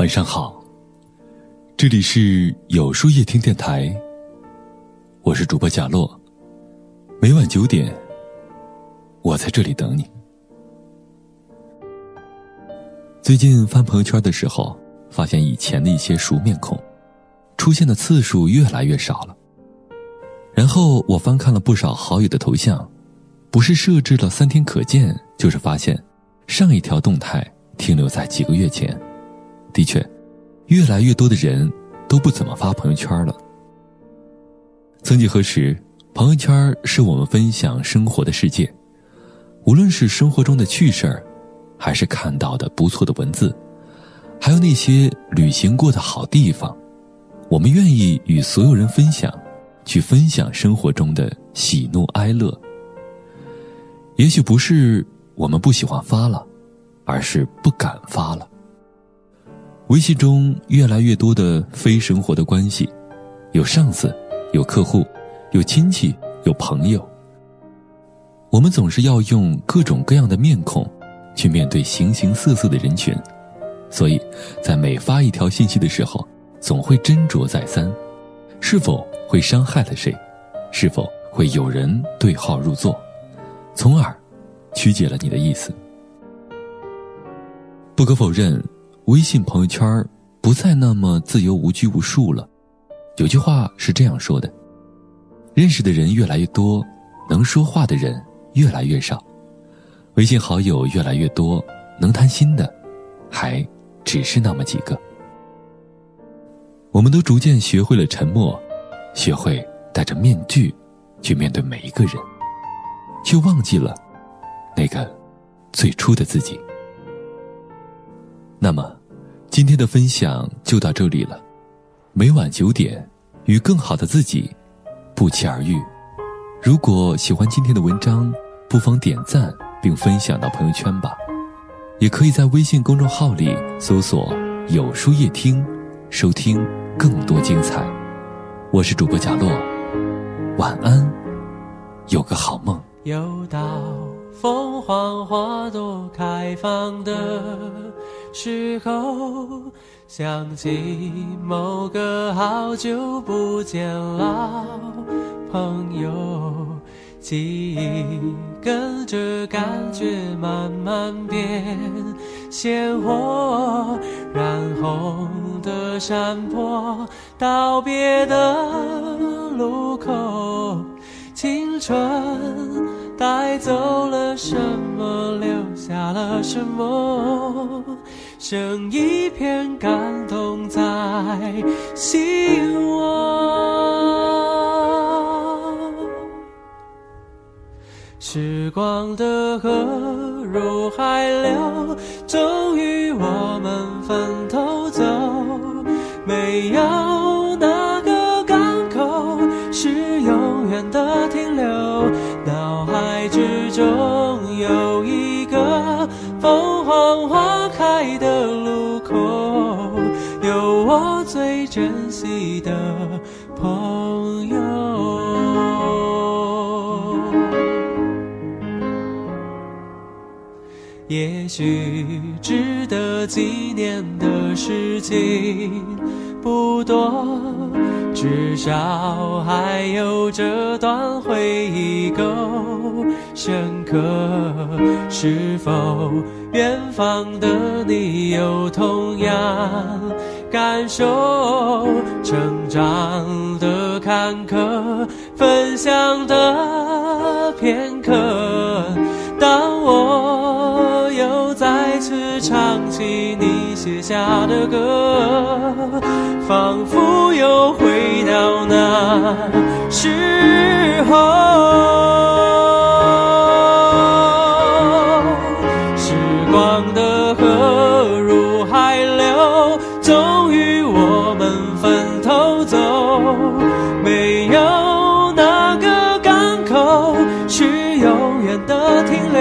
晚上好，这里是有书夜听电台，我是主播贾洛，每晚九点，我在这里等你。最近翻朋友圈的时候，发现以前的一些熟面孔，出现的次数越来越少了。然后我翻看了不少好友的头像，不是设置了三天可见，就是发现上一条动态停留在几个月前。的确，越来越多的人都不怎么发朋友圈了。曾几何时，朋友圈是我们分享生活的世界，无论是生活中的趣事儿，还是看到的不错的文字，还有那些旅行过的好地方，我们愿意与所有人分享。去分享生活中的喜怒哀乐。也许不是我们不喜欢发了，而是不敢发了。微信中越来越多的非生活的关系，有上司，有客户，有亲戚，有朋友。我们总是要用各种各样的面孔，去面对形形色色的人群，所以在每发一条信息的时候，总会斟酌再三，是否。会伤害了谁？是否会有人对号入座，从而曲解了你的意思？不可否认，微信朋友圈不再那么自由无拘无束了。有句话是这样说的：认识的人越来越多，能说话的人越来越少，微信好友越来越多，能谈心的还只是那么几个。我们都逐渐学会了沉默。学会戴着面具去面对每一个人，却忘记了那个最初的自己。那么，今天的分享就到这里了。每晚九点，与更好的自己不期而遇。如果喜欢今天的文章，不妨点赞并分享到朋友圈吧。也可以在微信公众号里搜索“有书夜听”，收听更多精彩。我是主播贾洛，晚安，有个好梦。又到凤凰花朵开放的时候，想起某个好久不见老朋友，记忆跟着感觉慢慢变鲜活，染红的山坡。道别的路口，青春带走了什么，留下了什么？剩一片感动在心的朋友。也许值得纪念的事情不多。至少还有这段回忆够深刻。是否远方的你有同样感受？成长的坎坷，分享的片刻。当我又再次唱起你写下的歌，仿佛又回到那时候。有哪个港口是永远的停留？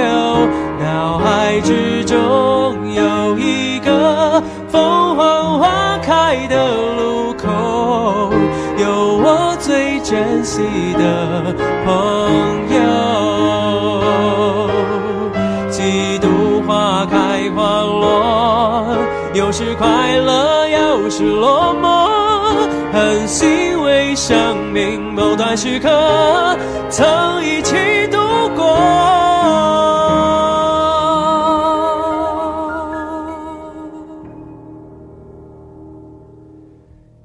脑海之中有一个凤凰花开的路口，有我最珍惜的朋友。几度花开花落，有时快乐，有时落寞，很幸。生命某段时刻曾一起度过。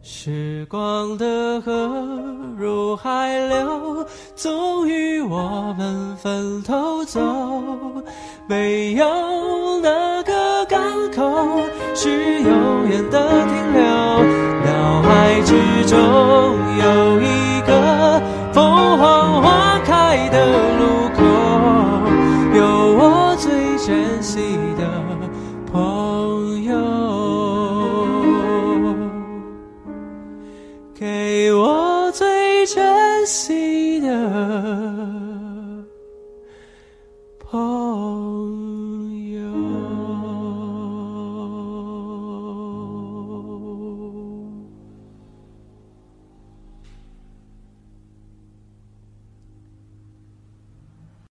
时光的河入海流，终于我们分头走。没有哪个港口是永远的停留。海之中有一个